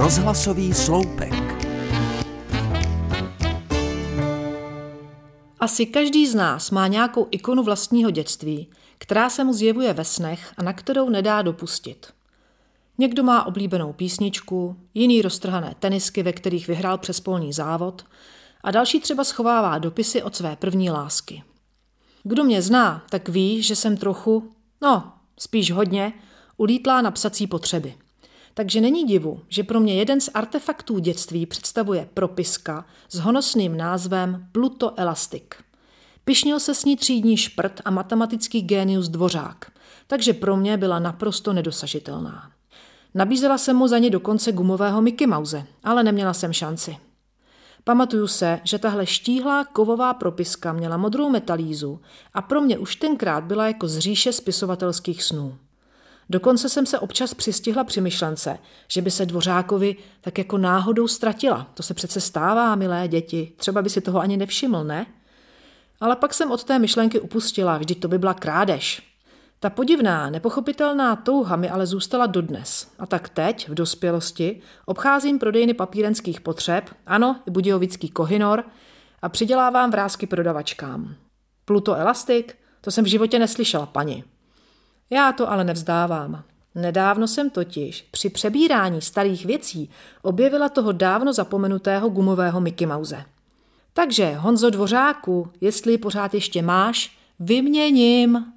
Rozhlasový sloupek. Asi každý z nás má nějakou ikonu vlastního dětství, která se mu zjevuje ve snech a na kterou nedá dopustit. Někdo má oblíbenou písničku, jiný roztrhané tenisky, ve kterých vyhrál přespolní závod a další třeba schovává dopisy od své první lásky. Kdo mě zná, tak ví, že jsem trochu, no, spíš hodně, ulítlá na psací potřeby. Takže není divu, že pro mě jeden z artefaktů dětství představuje propiska s honosným názvem Pluto Elastic. Pišnil se s ní třídní šprt a matematický génius dvořák, takže pro mě byla naprosto nedosažitelná. Nabízela jsem mu za ně dokonce gumového Mickey Mouse, ale neměla jsem šanci. Pamatuju se, že tahle štíhlá kovová propiska měla modrou metalízu a pro mě už tenkrát byla jako z říše spisovatelských snů. Dokonce jsem se občas přistihla při myšlence, že by se Dvořákovi tak jako náhodou ztratila. To se přece stává, milé děti, třeba by si toho ani nevšiml, ne? Ale pak jsem od té myšlenky upustila, vždyť to by byla krádež. Ta podivná, nepochopitelná touha mi ale zůstala dodnes. A tak teď, v dospělosti, obcházím prodejny papírenských potřeb, ano, i budějovický kohinor, a přidělávám vrázky prodavačkám. Pluto elastik? To jsem v životě neslyšela, pani. Já to ale nevzdávám. Nedávno jsem totiž při přebírání starých věcí objevila toho dávno zapomenutého gumového Mickey Mouse. Takže, Honzo Dvořáku, jestli pořád ještě máš, vyměním.